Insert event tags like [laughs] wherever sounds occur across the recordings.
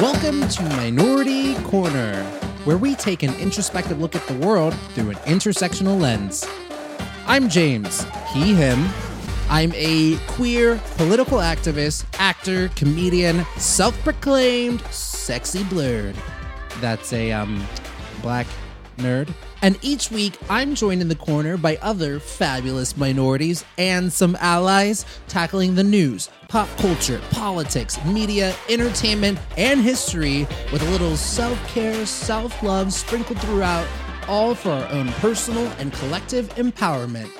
Welcome to Minority Corner, where we take an introspective look at the world through an intersectional lens. I'm James, he, him. I'm a queer political activist, actor, comedian, self proclaimed sexy blurred. That's a um, black nerd. And each week, I'm joined in the corner by other fabulous minorities and some allies tackling the news, pop culture, politics, media, entertainment, and history with a little self care, self love sprinkled throughout, all for our own personal and collective empowerment.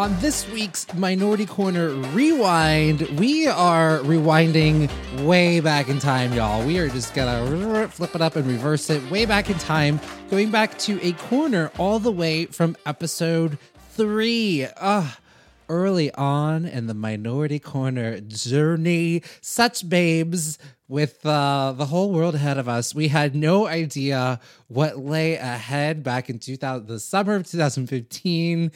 On this week's Minority Corner Rewind, we are rewinding way back in time, y'all. We are just gonna flip it up and reverse it way back in time, going back to a corner all the way from episode three. Ugh early on in the minority corner journey. Such babes with uh, the whole world ahead of us. We had no idea what lay ahead back in 2000 the summer of 2015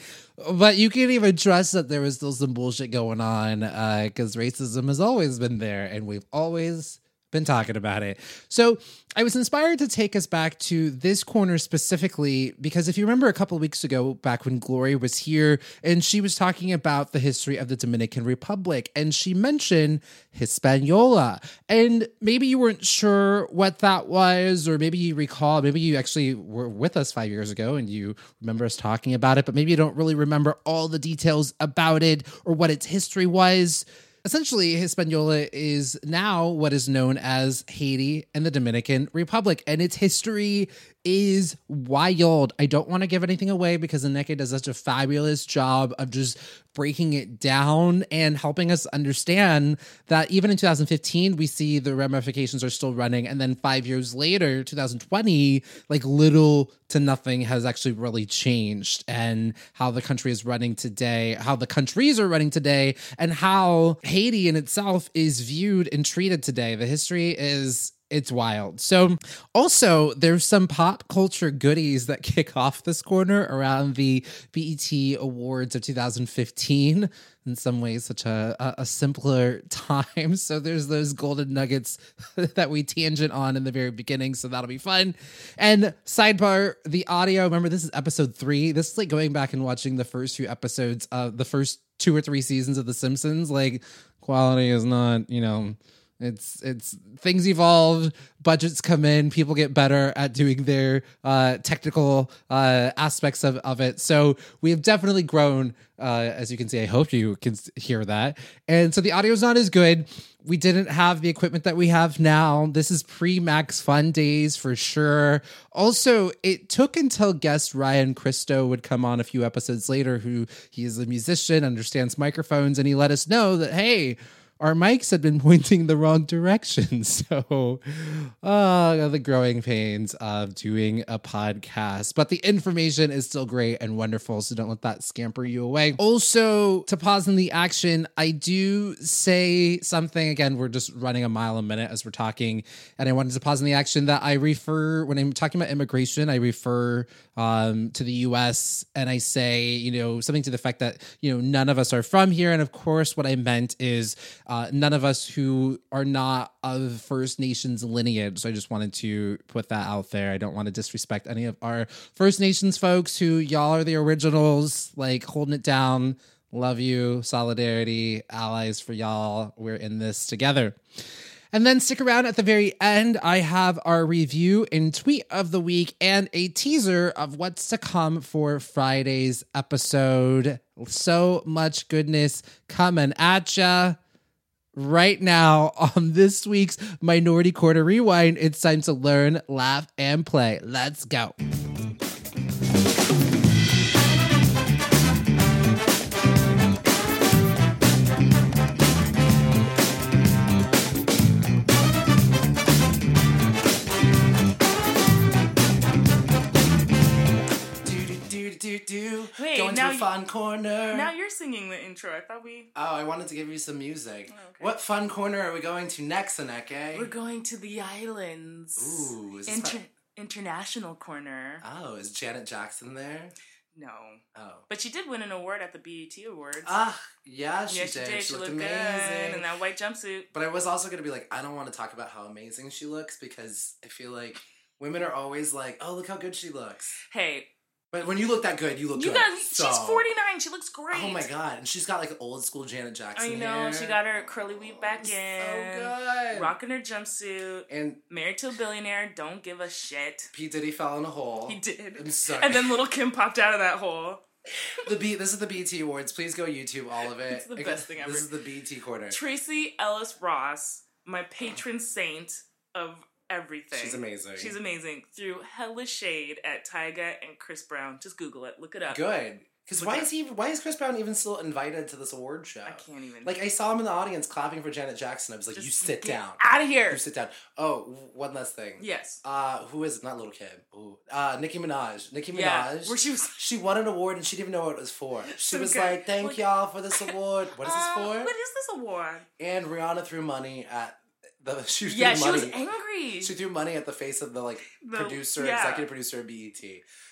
but you can't even trust that there was still some bullshit going on because uh, racism has always been there and we've always been talking about it. So I was inspired to take us back to this corner specifically because if you remember a couple weeks ago, back when Glory was here and she was talking about the history of the Dominican Republic, and she mentioned Hispaniola. And maybe you weren't sure what that was, or maybe you recall, maybe you actually were with us five years ago and you remember us talking about it, but maybe you don't really remember all the details about it or what its history was. Essentially, Hispaniola is now what is known as Haiti and the Dominican Republic, and its history is wild. I don't want to give anything away because Aneke does such a fabulous job of just breaking it down and helping us understand that even in 2015, we see the ramifications are still running. And then five years later, 2020, like little to nothing has actually really changed and how the country is running today, how the countries are running today, and how Haiti in itself is viewed and treated today. The history is it's wild. So, also, there's some pop culture goodies that [laughs] kick off this corner around the BET Awards of 2015. In some ways, such a, a, simpler [laughs] time. So, there's those golden nuggets [laughs] that we tangent on in the very beginning. So, that'll be fun. And sidebar the audio, remember, this is episode three. This is like going back and watching the first few episodes of the first two or three seasons of The Simpsons. Like, quality is not, you know, it's it's things evolve, budgets come in, people get better at doing their uh, technical uh, aspects of, of it. So we have definitely grown, uh, as you can see. I hope you can hear that. And so the audio is not as good. We didn't have the equipment that we have now. This is pre Max Fun days for sure. Also, it took until guest Ryan Christo would come on a few episodes later, who he is a musician, understands microphones, and he let us know that hey our mics had been [laughs] pointing the wrong direction. [laughs] So, uh, the growing pains of doing a podcast. But the information is still great and wonderful. So don't let that scamper you away. Also, to pause in the action, I do say something again. We're just running a mile a minute as we're talking. And I wanted to pause in the action that I refer, when I'm talking about immigration, I refer um, to the US and I say, you know, something to the fact that, you know, none of us are from here. And of course, what I meant is, uh, none of us who are not of First Nations lineage. So I just wanted to put that out there. I don't want to disrespect any of our First Nations folks who y'all are the originals, like holding it down. Love you, solidarity, allies for y'all. We're in this together. And then stick around at the very end. I have our review and tweet of the week and a teaser of what's to come for Friday's episode. So much goodness coming at ya right now on this week's Minority Corner Rewind. It's time to learn, laugh, and play. Let's go. Do. Wait, Going to a fun corner. Now you're singing the intro. I thought we. Oh, I wanted to give you some music. Oh, okay. What fun corner are we going to next, Aneke? We're going to the islands. Ooh, is Inter- International corner. Oh, is Janet Jackson there? No, Oh. but she did win an award at the BET Awards. Ah, yeah, she yeah, did. she did. She, looked, looked amazing. good in that white jumpsuit. But I was also gonna be like, I don't want to talk about how amazing she looks because I feel like women are always like, oh, look how good she looks. Hey, But when you look that good, you look you good. guys, So- she's forty nine. She looks great. Oh my god, and she's got like old school Janet Jackson. I know. hair. She got her curly weave back So in. good. Rocking her jumpsuit. And Married to a billionaire. Don't give a shit. P Diddy fell in a hole. He did. I'm sorry. And then Lil' Kim popped out of that hole. [laughs] the B. This is the BT Awards. Please go YouTube all of it. It's the best thing ever. This is the BT corner. Tracee Ellis Ross, my patron saint of everything. She's amazing. She's amazing. Threw hella shade at Tyga and Chris Brown. Just Google it. Look it up. good. Because why is he? Why is Chris Brown even still invited to this award show? I can't even. Like I saw him in the audience clapping for Janet Jackson. I was like, "You sit down. Out of here. You sit down." Oh, one last thing. Yes. Uh, who is it? Not little kid? Ooh. Uh, Nicki Minaj. Nicki Minaj. Yeah. Where she was. She won an award and she didn't even know what it was for. [laughs] She So was good. like, "Thank Like- y'all for this [laughs] award. What is this Uh, for?" What is this award? And Rihanna threw money at the. [laughs] She threw Yeah, she money. was angry. She threw money at the face of the like The- producer, yeah. executive producer of BET.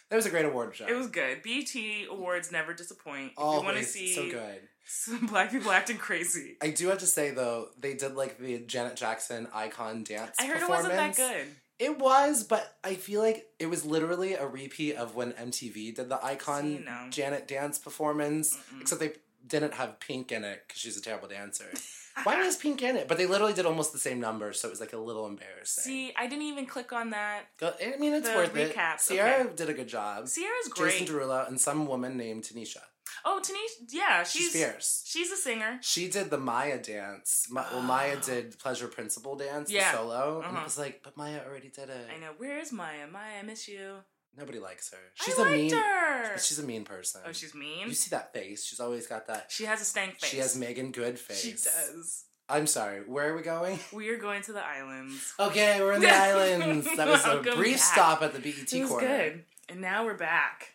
That was a great award show. It was good. BT Awards never disappoint. If you want to see so good. some [laughs] black people acting crazy. I do have to say though, they did like the Janet Jackson icon dance. I heard it wasn't that good. It was, but I feel like it was literally a repeat of when MTV did the icon See, no. Janet dance performance, Mm-mm. except they didn't have Pink in it because she's a terrible dancer. [laughs] Why was Pink in it? But they literally did almost the same number, so it was like a little embarrassing. See, I didn't even click on that. Go, I mean, it's the worth it. recaps, Ciara did a good job. Ciara's great. Jason. Derulo and some woman named Tanisha. Oh, Tanisha, yeah, She's, she's fierce. she's a singer. She did the Mya dance. Ma- well, [gasps] Mya did Pleasure Principle dance, the Yeah. solo, and Uh-huh. it was like, but Mya already did it. I know. Where is Mya? Mya, I miss you. Nobody likes her. She's I a liked mean. her. She's a mean person. oh, she's mean. You see that face? She's always got that. she has a stank face. She has Meagan Good face. She does. I'm sorry. Where are we going? [laughs] We are going to the islands. Okay, we're in the [laughs] islands. That was a brief back. stop at the BET It was corner. good. And now we're back.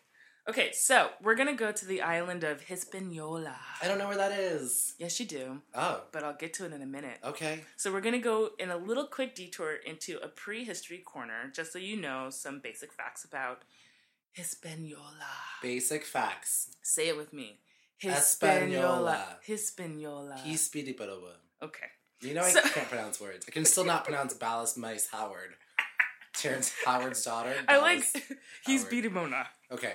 Okay, so we're gonna go to the island of Hispaniola. I don't know where that is. Yes, you do, Oh, but I'll get to it in a minute. okay. So we're gonna go in a little quick detour into a prehistory corner, just so you know some basic facts about Hispaniola. Basic facts. Say it with me. Hispaniola. Hispaniola. He's speedy Padova. okay. You know I So- can't pronounce words. I can still not pronounce Ballas Mice Howard. [laughs] Terrence Howard's daughter. I like [laughs] he's Howard. Bidimona. Okay.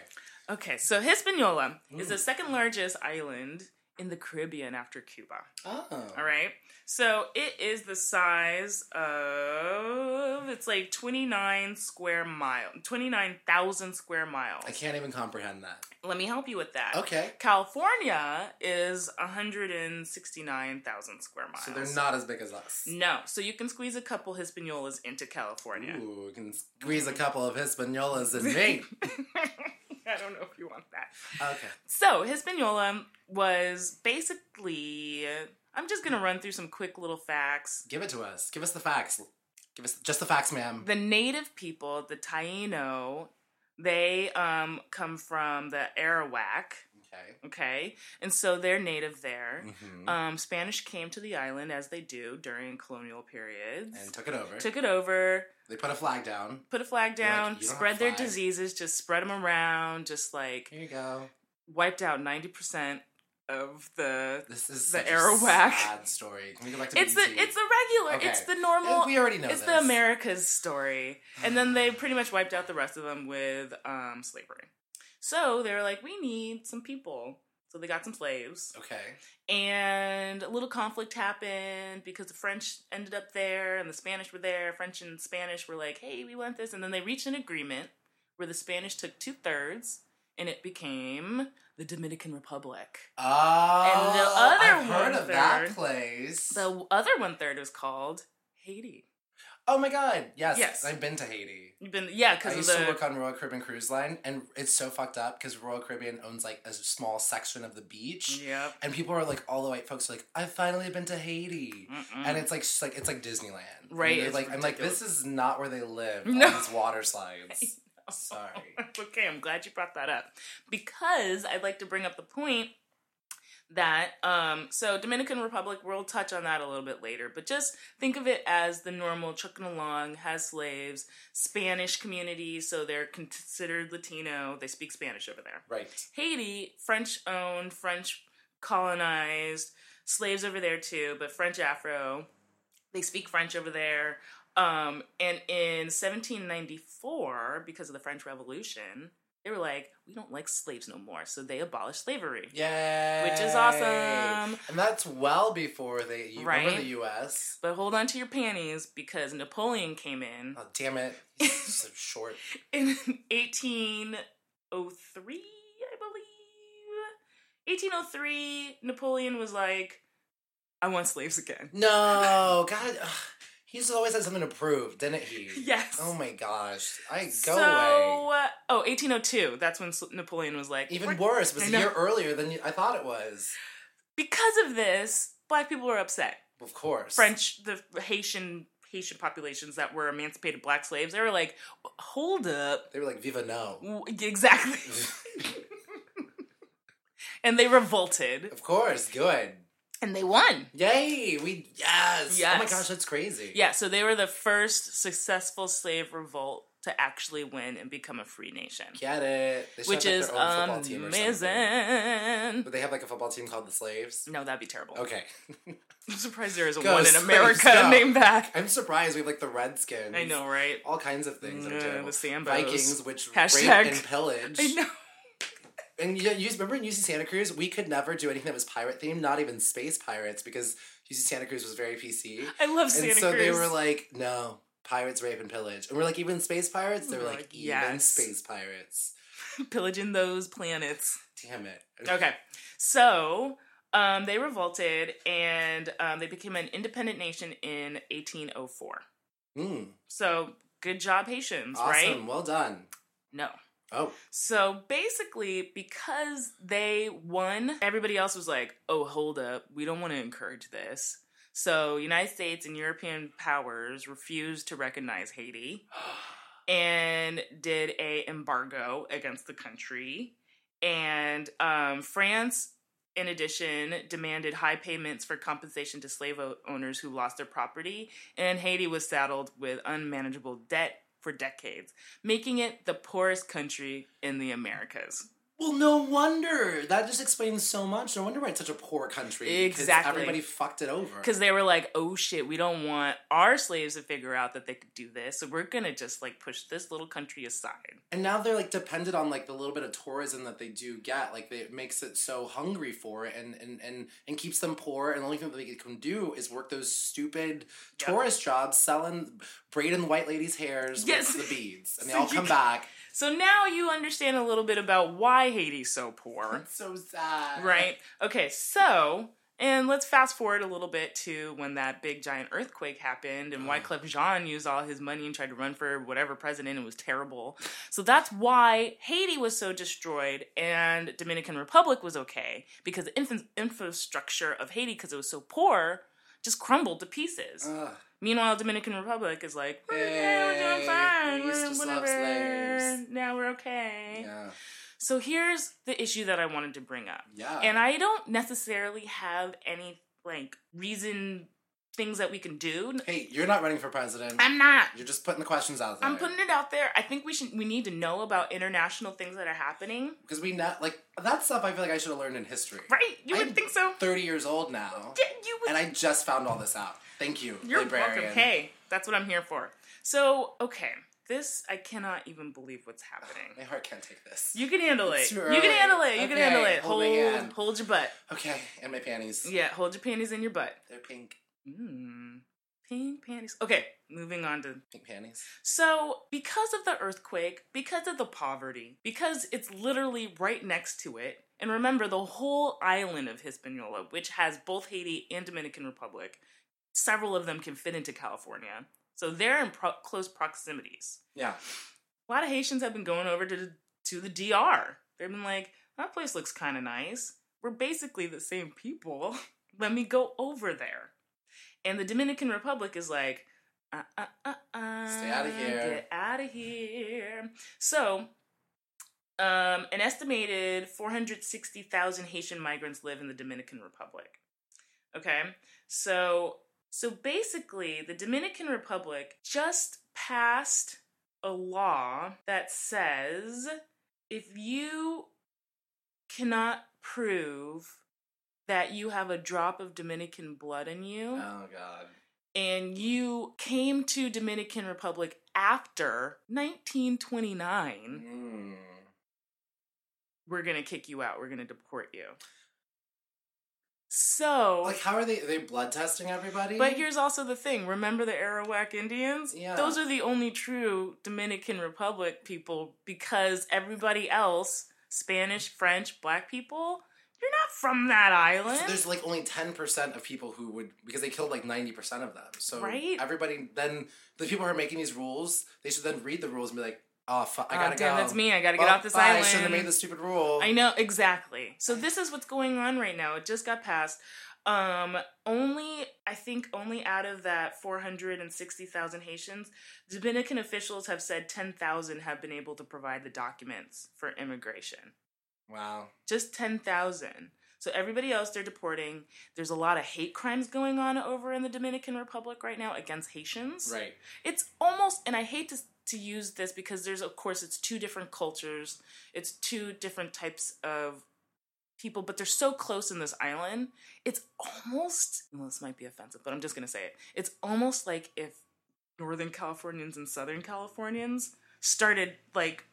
Okay, so Hispaniola is the Mm. second largest island in the Caribbean after Cuba. Oh. All right. So it is the size of it's like 29 square mile, 29,000 square miles. I can't even comprehend that. Let me help you with that. Okay. California is 169,000 square miles. So they're not as big as us. No, so you can squeeze a couple Hispaniolas into California. Ooh, we can squeeze a couple of Hispaniolas in me. [laughs] [laughs] I don't know if you want that. Okay. So, Hispaniola was basically. I'm just going to run through some quick little facts. Give it to us. Give us the facts. Give us just the facts, ma'am. The native people, the Taino, they um, come from the Arawak, Okay. okay? And so they're native there. hmm Um, Spanish came to the island as they do during colonial periods. and took it over. Took it over, they put a flag down. put a flag They're like, down, "You don't have spread their flag." diseases, just spread them around, just like Here you go. wiped out 90% of the This is The Arawak. sad story. Can we go back to it's the it's the regular Okay. it's the normal we already know it's this. the america's story and then they pretty much wiped out the rest of them with um slavery so they were like we need some people so they got some slaves. Okay. and a little conflict happened because the french ended up there and the spanish were there. French and spanish were like hey we want this. And then they reached an agreement where the spanish took two-thirds and it became the dominican republic. Oh, And the other I've heard of that place. the other one-third was called haiti oh my god, yes, Yes. I've been to Haiti. You've been yeah I because of used to work on Royal Caribbean Cruise Line, and it's so fucked up because Royal Caribbean owns like a small section of the beach, yep. and people are like, all the white folks are like, I've finally been to Haiti, Mm-mm. and it's like like it's like Disneyland, Right, like I'm like, this is not where they live. [laughs] No. on these water slides. [laughs] Sorry. [laughs] okay, I'm glad you brought that up because I'd like to bring up the point that um so dominican republic we'll touch on that a little bit later but just think of it as the normal trucking along has slaves spanish community so they're considered latino they speak spanish over there Right. haiti french owned french colonized slaves over there too but french afro they speak french over there um and in 1794 because of the french revolution they were like we don't like slaves no more so they abolished slavery Yay. Which is awesome. And that's well before they you Right? remember the US. But hold on to your panties because Napoleon came in Oh damn it. He's [laughs] so short. in 1803, I believe. 1803, Napoleon was like, I want slaves again. No, God ugh. He's always had something to prove, didn't he? [laughs] Yes. Oh my gosh. I go so, away. uh, oh, 1802, that's when Napoleon was like, Even worse, it was a year earlier than I thought it was. Because of this, black people were upset. Of course. French, the Haitian Haitian populations that were emancipated black slaves, they were like, hold up. They were like, Viva no. Exactly. [laughs] and they revolted of course, good. And they won. Yay! We yes. Oh my gosh, that's crazy. Yeah, so they were the first successful slave revolt to actually win and become a free nation, Get it. They which have, like, is their own football team or something. amazing. But they have like a football team called the Slaves. No, that'd be terrible. Okay. [laughs] I'm surprised there isn't Go one in America go. named that. I'm surprised we have like the Redskins. I know, right? All kinds of things Yeah, mm, the Sambos. Vikings, which Hashtag- rape and pillage. I know. And you, you remember in UC Santa Cruz, we could never do anything that was pirate themed, not even space pirates, because UC Santa Cruz was very PC. I love Santa and so Cruz. they were like, no, pirates, rape, and pillage. And we're like, even space pirates? They were like, like, even yes. space pirates. [laughs] pillaging those planets. Damn it. Okay, so um, they revolted and um, they became an independent nation in 1804. Mm, So good job, Haitians, awesome. right? Well done. No. Oh, So basically, because they won, everybody else was like, "Oh, hold up, we don't want to encourage this." So United States and European powers refused to recognize Haiti [gasps] and did a embargo against the country. And um, France, in addition, demanded high payments for compensation to slave owners who lost their property. And Haiti was saddled with unmanageable debt for decades, making it the poorest country in the Americas. well, no wonder. That just explains so much. No wonder why it's such a poor country. Exactly. Everybody fucked it over. Because they were like, oh shit, we don't want our slaves to figure out that they could do this. So we're going to just like push this little country aside. And now they're like dependent on like the little bit of tourism that they do get. Like they, it makes it so hungry for it and, and, and, and keeps them poor. And the only thing that they can do is work those stupid Yep. tourist jobs selling braiding the white lady's hairs Yes. with the beads. And [laughs] they So all come back. So now you understand a little bit about why Haiti's so poor. [laughs] So sad. Right? Okay, so, and let's fast forward a little bit to when that big giant earthquake happened and uh-huh. Wyclef Jean used all his money and tried to run for whatever president. It was terrible. So that's why Haiti was so destroyed and Dominican Republic was okay because the infra- infrastructure of Haiti, because it was so poor, just crumbled to pieces. Ugh. Meanwhile, Dominican Republic is like, we're, Yay, yeah, we're doing fine. we We're, whatever. slaves." Now we're okay. Yeah. So here's the issue that I wanted to bring up. Yeah. And I don't necessarily have any like reason things that we can do. hey, you're not running for president. I'm not. You're just putting the questions out there. I'm putting it out there. I think we should we need to know about international things that are happening. because we not like that stuff. I feel like I should have learned in history. Right? You would think so. Thirty years old now, Yeah, you would and I just found all this out. Thank you, You're librarian. welcome. Hey, that's what I'm here for. So, okay. This I cannot even believe what's [sighs] happening. My heart can't take this. You can handle it. You can handle it. You can handle it. hold Hold your butt. Okay, and my panties. Yeah, hold your panties in your butt. They're pink. Mmm. Pink panties. Okay, moving on to Pink panties. So, because of the earthquake, because of the poverty, because it's literally right next to it, and remember the whole island of Hispaniola, which has both Haiti and Dominican Republic, several of them can fit into California. So they're in pro- close proximities. Yeah. A lot of Haitians have been going over to the, to the DR. They've been like, that place looks kind of nice. We're basically the same people. [laughs] Let me go over there. And the Dominican Republic is like, uh, uh, uh, uh, Stay outta here. Get out of here. So, Um, an estimated 460,000 Haitian migrants live in the Dominican Republic. Okay, so so basically, the Dominican Republic just passed a law that says if you cannot prove that you have a drop of Dominican blood in you Oh God. and you came to Dominican Republic after 1929, Mm. we're going to kick you out. We're going to deport you. So, Like, how are they? Are they blood testing everybody? but here's also the thing. Remember the Arawak Indians? Yeah. Those are the only true Dominican Republic people because everybody else, Spanish, French, black people, you're not from that island. So there's like only ten percent of people who would because they killed like ninety percent of them. So Right? everybody then the people who are making these rules, they should then read the rules and be like, oh, fu- I Oh, gotta damn, go. that's me. I gotta get Well, off this bye, I shouldn't have made the stupid rule. I know exactly. So this is what's going on right now. It just got passed. Um, only I think only out of that four hundred and sixty thousand Haitians, Dominican officials have said ten thousand have been able to provide the documents for immigration. Wow. Just ten thousand. So everybody else they're deporting. There's a lot of hate crimes going on over in the Dominican Republic right now against Haitians Right. it's almost and i hate to, to use this because there's of course it's two different cultures it's two different types of people but they're so close in this island. It's almost well this might be offensive but i'm just going to say it. It's almost like if northern californians and southern californians started like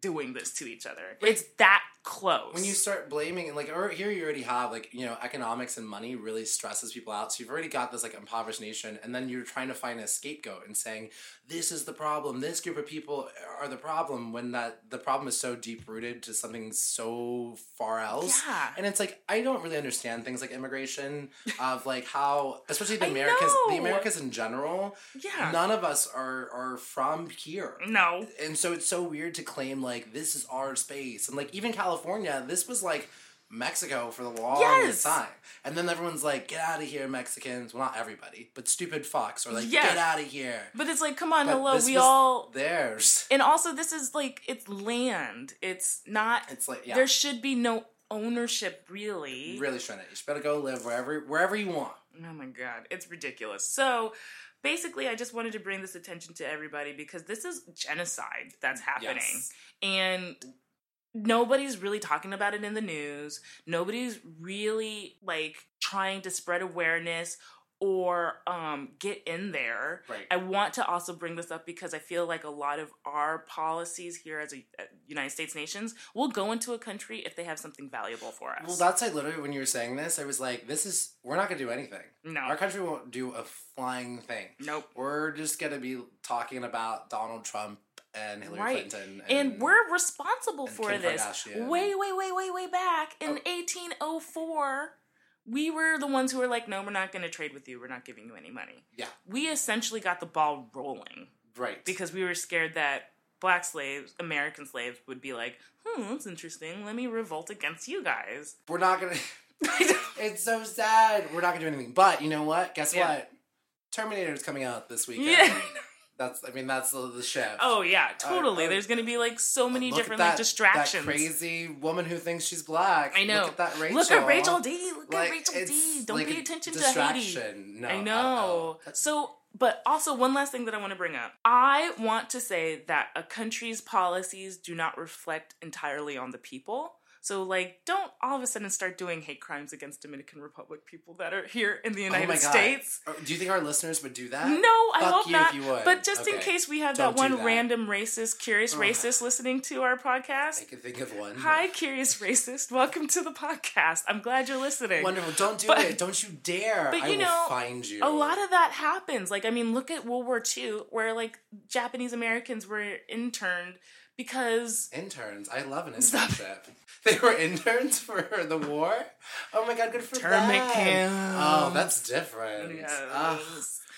doing this to each other. It's that close. When you start blaming and like or here you already have like you know economics and money really stresses people out. So you've already got this like impoverished nation and then you're trying to find a scapegoat and saying this is the problem. This group of people are the problem when that the problem is so deep rooted to something so far else. Yeah. and it's like I don't really understand things like immigration [laughs] of like how especially the I Americas the. Americas in general yeah. none of us are are from here. No. And so it's so weird to claim like this is our space. And like even california this was like mexico for the longest Yes. time. And then everyone's like get out of here mexicans. Well not everybody but stupid fucks are like Yes. get out of here. But it's like come on But hello we all theirs. And also this is like it's land. It's not it's like yeah. there should be no ownership really. You really shouldn't. You should better go live wherever wherever you want. Oh my god. It's ridiculous. So basically i just wanted to bring this attention to everybody because this is genocide that's happening Yes. and nobody's really talking about it in the news nobody's really like trying to spread awareness or um get in there right I want to also bring this up because I feel like a lot of our policies here as a uh, United States nations will go into a country if they have something valuable for us. well that's like literally when you were saying this i was like this is we're not gonna do anything no, our country won't do a flying thing nope. we're just gonna be talking about donald trump and hillary Right. clinton And we're responsible and for Kim this. Kardashian. Way, way, way, way, way back in Oh. 1804, we were the ones who were like, "No, we're not going to trade with you. We're not giving you any money." Yeah. We essentially got the ball rolling Right. because we were scared that black slaves, American slaves, would be like, "Hmm, that's interesting. Let me revolt against you guys." we're not gonna. [laughs] [laughs] it's so sad. We're not gonna do anything. But you know what? Guess Yeah. what? is coming out this weekend. Yeah. That's. I mean, that's the, the shift. Oh yeah, totally. uh, There's going to be like so many different that- like distractions. That crazy woman who thinks she's black. I know. Look at that Rachel. Look at Rachel D. Look Like, at Rachel D. Don't like pay attention to Haiti. No, I uh, know. oh. That's- So, but also one last thing that I want to bring up. I want to say that a country's policies do not reflect entirely on the people. So, like, don't all of a sudden start doing hate crimes against Dominican Republic people that are here in the Oh United God. States. Oh, do you think our listeners would do that? No, I hope not. if you would. But just in case we have Don't that one that. random racist, curious Ugh. racist listening to our podcast, I can think of one. Hi, curious racist. Welcome to the podcast. I'm glad you're listening. Wonderful. Don't do But- it. Don't you dare. but I you will know, find you. A lot of that happens. Like, I mean, look at World War II, where like Japanese Americans were interned because interns. I love an internship. [laughs] They were interns for the war. Oh my god, good for Internment them. camps. Oh, that's different. Yes. Ugh.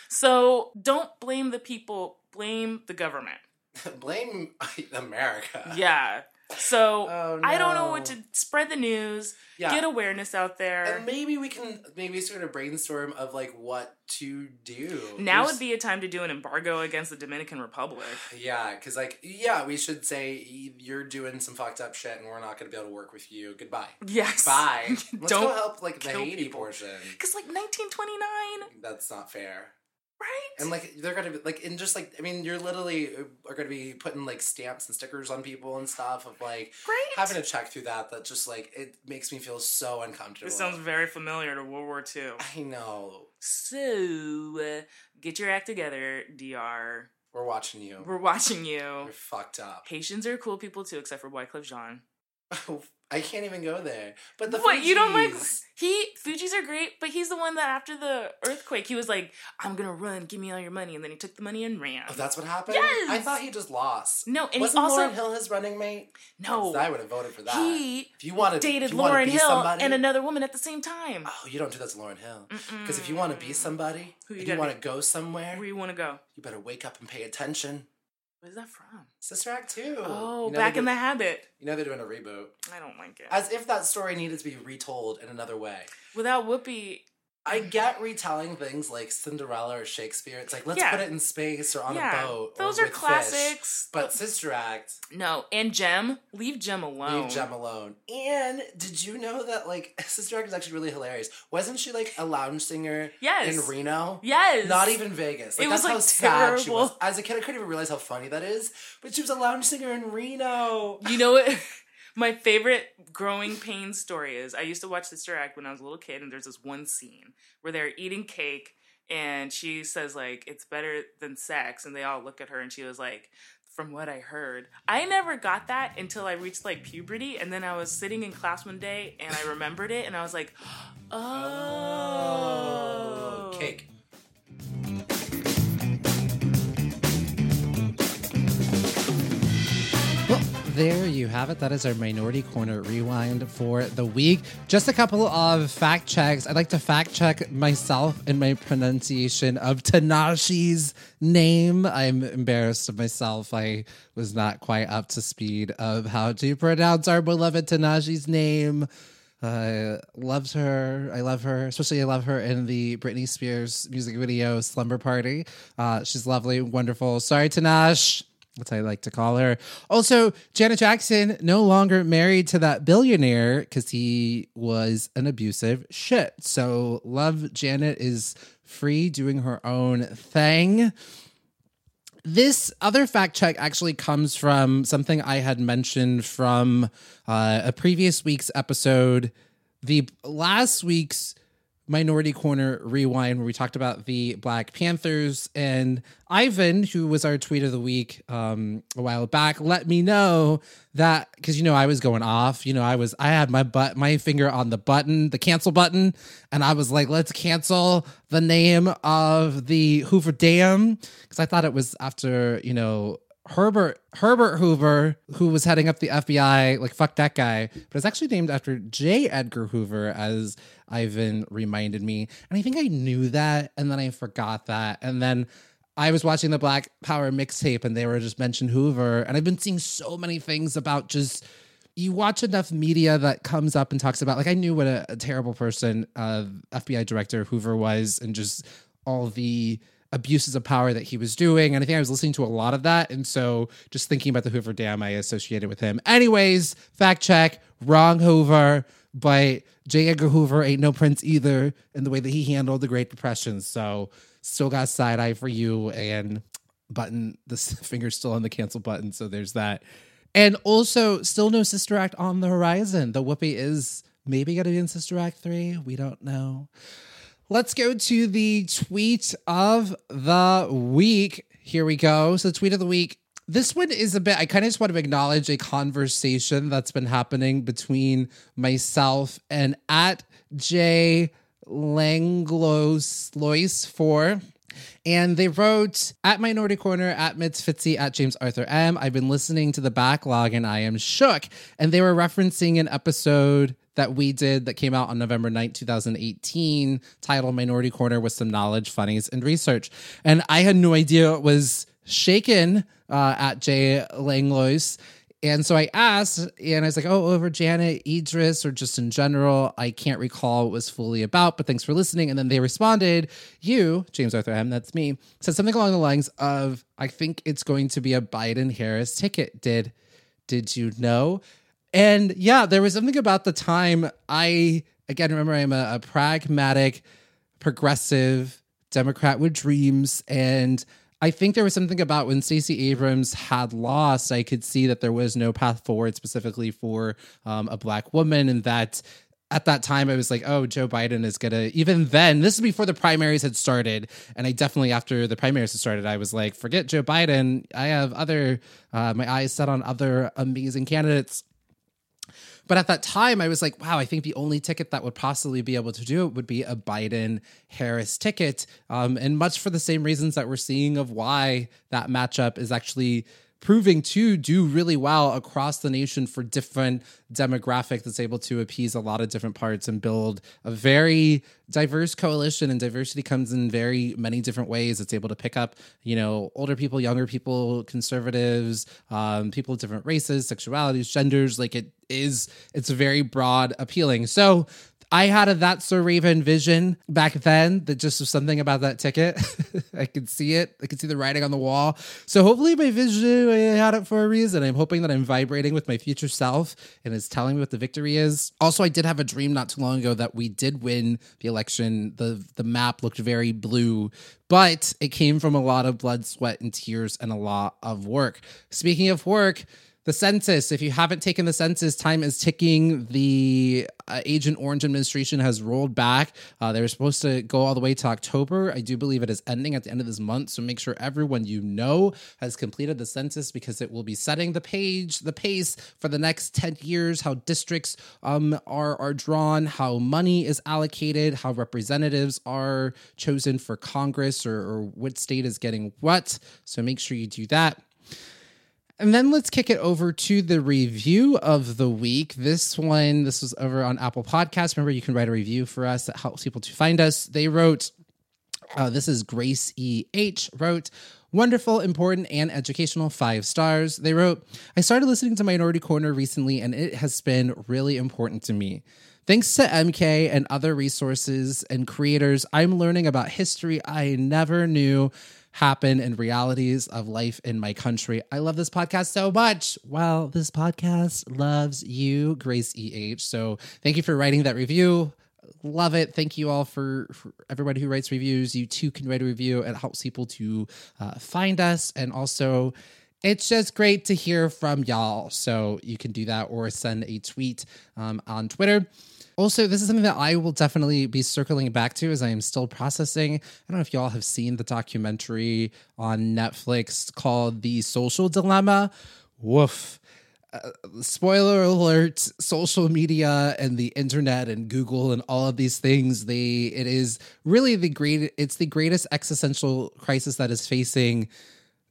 So don't blame the people. Blame the government. [laughs] blame [laughs] America. Yeah. So Oh, I don't know what to spread the news, Yeah. get awareness out there. And maybe we can maybe sort of brainstorm of like what to do. now There's- would be a time to do an embargo against the Dominican Republic. [sighs] Yeah, because like yeah, we should say you're doing some fucked up shit, and we're not going to be able to work with you. Goodbye. Yes. Bye. [laughs] Let's Don't help like the Haiti people. portion. Because like 1929, That's not fair. Right? And like they're gonna be like and just like I mean you're literally uh, are gonna be putting like stamps and stickers on people and stuff of like right? having to check through that that just like it makes me feel so uncomfortable. This sounds very familiar to World War II. I know. So, uh, get your act together, DR. We're watching you. We're watching you. We're you. fucked up. Haitians are cool people too, except for Wyclef Jean. [laughs] I can't even go there. But the what you don't like? He Fugees are great, but he's the one that after the earthquake, he was like, "I'm gonna run, give me all your money," and then he took the money and ran. Oh, that's what happened. Yes! I thought he just lost. no, and Wasn't also Lauryn Hill his running mate? no, I would have voted for that. he if you wanted dated you Lauren be Hill somebody, and another woman at the same time. Oh, you don't do that to Lauryn Hill. Because if you want to be somebody, Who you if you want to go somewhere, Where you want to go? you better wake up and pay attention. Where's that from? Sister Act 2. Oh, You know back in the habit. You know they're doing a reboot. I don't like it. As if that story needed to be retold in another way. Without Whoopi, I get retelling things like Cinderella or Shakespeare. It's like, let's Yeah. put it in space or on yeah, a boat. or those are with fish. classics. But Sister Act, no, and Jem, leave Jem alone. leave Jem alone. And did you know that, like, [laughs] Sister Act is actually really hilarious? Wasn't she, like, a lounge singer Yes. in Reno? Yes, Not even Vegas. Like, It that's was, how like, sad she was. terrible. As a kid, I couldn't even realize how funny that is. But she was a lounge singer in Reno. You know what? [laughs] My favorite growing pain story is I used to watch Sister Act when I was a little kid, and there's this one scene where they're eating cake, and she says like it's better than sex, and they all look at her, and she was like. From what I heard, I never got that until I reached like puberty, and then I was sitting in class one day and I remembered it, and I was like, [gasps] "Oh, Cake. There you have it. That is our Minority Corner rewind for the week. Just a couple of fact checks. I'd like to fact check myself in my pronunciation of Tinashe's name. I'm embarrassed of myself. I was not quite up to speed of how to pronounce our beloved Tinashe's name. Uh, loves her. I love her. Especially, I love her in the Britney Spears music video "Slumber Party." Uh, she's lovely, wonderful. Sorry, Tanash. What I like to call her. Also, Janet Jackson no longer married to that billionaire because he was an abusive shit. So, love Janet is free doing her own thing. This other fact check actually comes from something I had mentioned from uh, a previous week's episode. The last week's Minority Corner rewind, where we talked about the Black Panthers, and Ivan, who was our tweet of the week um, a while back, let me know that because you know I was going off. You know, I was I had my butt my finger on the button, the cancel button, and I was like, let's cancel the name of the Hoover Dam because I thought it was after you know Herbert Herbert Hoover, who was heading up the FBI, like fuck that guy. But it's actually named after J. Edgar Hoover, as Ivan reminded me. And I think I knew that, and then I forgot that, and then. I was watching the Black Power mixtape and they were just mentioned Hoover. And I've been seeing so many things about just you watch enough media that comes up and talks about like I knew what a, a terrible person uh, FBI director Hoover was and just all the abuses of power that he was doing. And I think I was listening to a lot of that. And so just thinking about the Hoover Dam, I associated with him. Anyways, fact check, wrong Hoover, but J. Edgar Hoover ain't no prince either in the way that he handled the Great Depression. So still got side eye for you and button this [laughs] finger's still on the cancel button. So there's that. And also, still no Sister Act on the horizon. The Whoopi is maybe going to be in Sister Act 3. We don't know. Let's go to the tweet of the week. Here we go. So, the tweet of the week. This one is a bit, I kind of just want to acknowledge a conversation that's been happening between myself and at J Langlos Lois 4. And they wrote at Minority Corner, at Mitz Fitzy, at James Arthur M. I've been listening to the backlog and I am shook. And they were referencing an episode that we did that came out on November 9th, 2018, titled Minority Corner with some knowledge, funnies, and research. And I had no idea it was shaken uh, at Jay Langlois. And so I asked, and I was like, oh, over Janet, Idris, or just in general. I can't recall what was fully about, but thanks for listening. And then they responded, you, James Arthur M, that's me, said something along the lines of, I think it's going to be a Biden Harris ticket. Did did you know? And yeah, there was something about the time I again remember I'm a, a pragmatic, progressive Democrat with dreams and I think there was something about when Stacey Abrams had lost, I could see that there was no path forward specifically for um, a black woman, and that at that time I was like, oh, Joe Biden is gonna. Even then, this is before the primaries had started, and I definitely after the primaries had started, I was like, forget Joe Biden. I have other, uh, my eyes set on other amazing candidates. But at that time, I was like, wow, I think the only ticket that would possibly be able to do it would be a Biden Harris ticket. Um, and much for the same reasons that we're seeing of why that matchup is actually proving to do really well across the nation for different demographic that's able to appease a lot of different parts and build a very diverse coalition and diversity comes in very many different ways. It's able to pick up you know older people younger people conservatives um, people of different races sexualities genders. Like it is it's very broad appealing. So I had a That's So Raven vision back then that just was something about that ticket. [laughs] I could see it. I could see the writing on the wall. So hopefully my vision, I had it for a reason. I'm hoping that I'm vibrating with my future self and is telling me what the victory is. Also, I did have a dream not too long ago that we did win the election. The the map looked very blue, but it came from a lot of blood, sweat, and tears and a lot of work. Speaking of work, the census, if you haven't taken the census, time is ticking. The uh, Agent Orange administration has rolled back. Uh, they were supposed to go all the way to October. I do believe it is ending at the end of this month. So make sure everyone you know has completed the census because it will be setting the page, the pace for the next 10 years, how districts um, are, are drawn, how money is allocated, how representatives are chosen for Congress or, or what state is getting what. So make sure you do that. And then let's kick it over to the review of the week. This one, this was over on Apple Podcasts. Remember, you can write a review for us that helps people to find us. They wrote, uh, this is Grace E. H. wrote, Wonderful, important, and educational five stars. They wrote, I started listening to Minority Corner recently, and it has been really important to me. Thanks to MK and other resources and creators, I'm learning about history I never knew happen and realities of life in my country. I love this podcast so much. Well, this podcast loves you, Grace EH. So thank you for writing that review. Love it. Thank you all for, for everybody who writes reviews. You too can write a review. It helps people to uh, find us. And also, it's just great to hear from y'all. So you can do that or send a tweet um, on Twitter. Also, this is something that I will definitely be circling back to as I am still processing. I don't know if y'all have seen the documentary on Netflix called The Social Dilemma. Woof. Uh, spoiler alert social media and the internet and google and all of these things they it is really the great it's the greatest existential crisis that is facing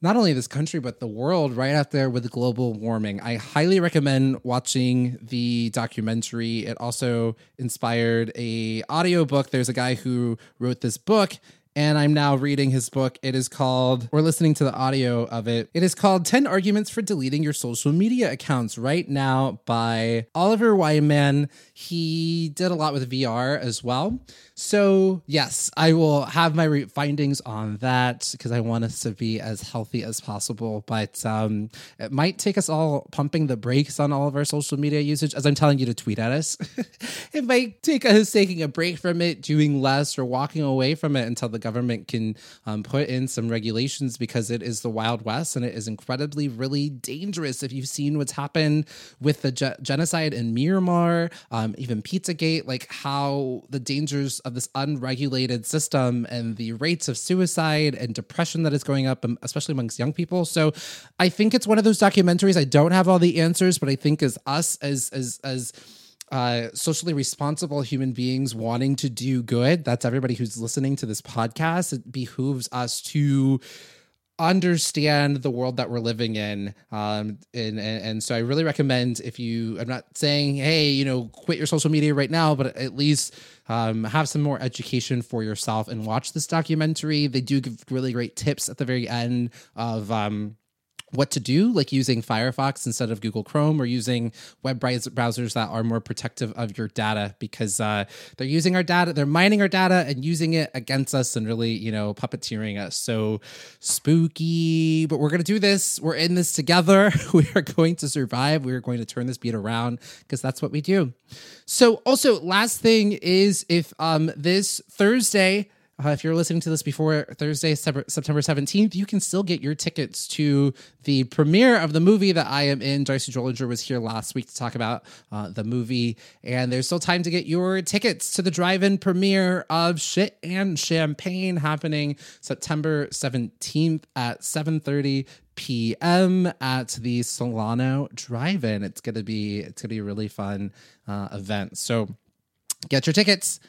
not only this country but the world right out there with global warming. I highly recommend watching the documentary. It also inspired a audiobook. There's a guy who wrote this book and I'm now reading his book. It is called, we're listening to the audio of it. It is called 10 Arguments for Deleting Your Social Media Accounts right now by Oliver Wyman. He did a lot with VR as well. So, yes, I will have my re- findings on that because I want us to be as healthy as possible. But um, it might take us all pumping the brakes on all of our social media usage, as I'm telling you to tweet at us. [laughs] it might take us taking a break from it, doing less, or walking away from it until the government can um, put in some regulations because it is the Wild West and it is incredibly, really dangerous. If you've seen what's happened with the ge- genocide in Myanmar, um, even Pizzagate, like how the dangers of this unregulated system and the rates of suicide and depression that is going up, um, especially amongst young people. So I think it's one of those documentaries. I don't have all the answers, but I think as us as as as uh, socially responsible human beings wanting to do good. That's everybody who's listening to this podcast. It behooves us to understand the world that we're living in um and, and, and so i really recommend if you i'm not saying hey you know quit your social media right now but at least um have some more education for yourself and watch this documentary they do give really great tips at the very end of um what to do, like using Firefox instead of Google Chrome or using web browsers that are more protective of your data because uh, they're using our data, they're mining our data and using it against us and really, you know, puppeteering us. So spooky, but we're going to do this. We're in this together. [laughs] We are going to survive. We are going to turn this beat around because that's what we do. So, also, last thing is if um, this Thursday, uh, if you're listening to this before Thursday, September 17th, you can still get your tickets to the premiere of the movie that I am in. D'Arcy Drollinger was here last week to talk about uh, the movie, and there's still time to get your tickets to the drive-in premiere of Shit and Champagne happening September 17th at 7:30 p.m. at the Solano Drive-In. It's gonna be it's gonna be a really fun uh, event. So get your tickets.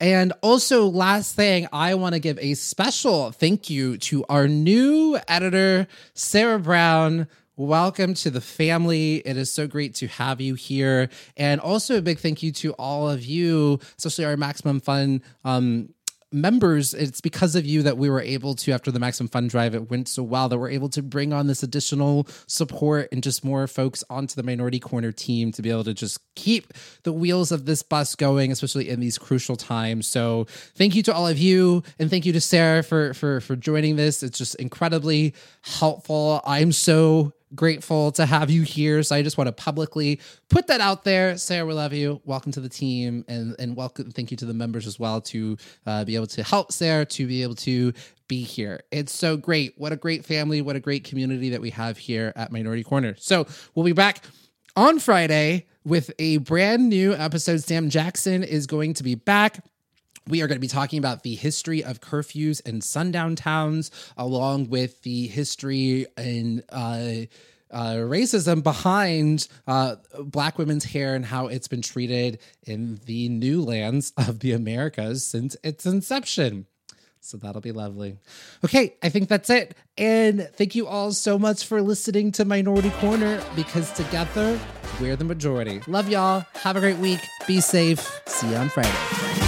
And also, last thing, I want to give a special thank you to our new editor, Sarah Brown. Welcome to the family. It is so great to have you here. And also, a big thank you to all of you, especially our Maximum Fun um, members, it's because of you that we were able to, after the Maximum Fund Drive, it went so well that we're able to bring on this additional support and just more folks onto the Minority Korner team to be able to just keep the wheels of this bus going, especially in these crucial times. So thank you to all of you, and thank you to Sarah for for for joining this. It's just incredibly helpful. I'm so grateful to have you here. So I just want to publicly put that out there. Sarah, we love you. Welcome to the team, and and welcome. Thank you to the members as well to uh, be able to help Sarah to be able to be here. It's so great. What a great family. What a great community that we have here at Minority Korner. So we'll be back on Friday with a brand new episode. Sam Jackson is going to be back. We are going to be talking about the history of curfews and sundown towns, along with the history and uh, uh, racism behind uh, black women's hair and how it's been treated in the new lands of the Americas since its inception. So that'll be lovely. Okay, I think that's it. And thank you all so much for listening to Minority Korner because together we're the majority. Love y'all. Have a great week. Be safe. See you on Friday.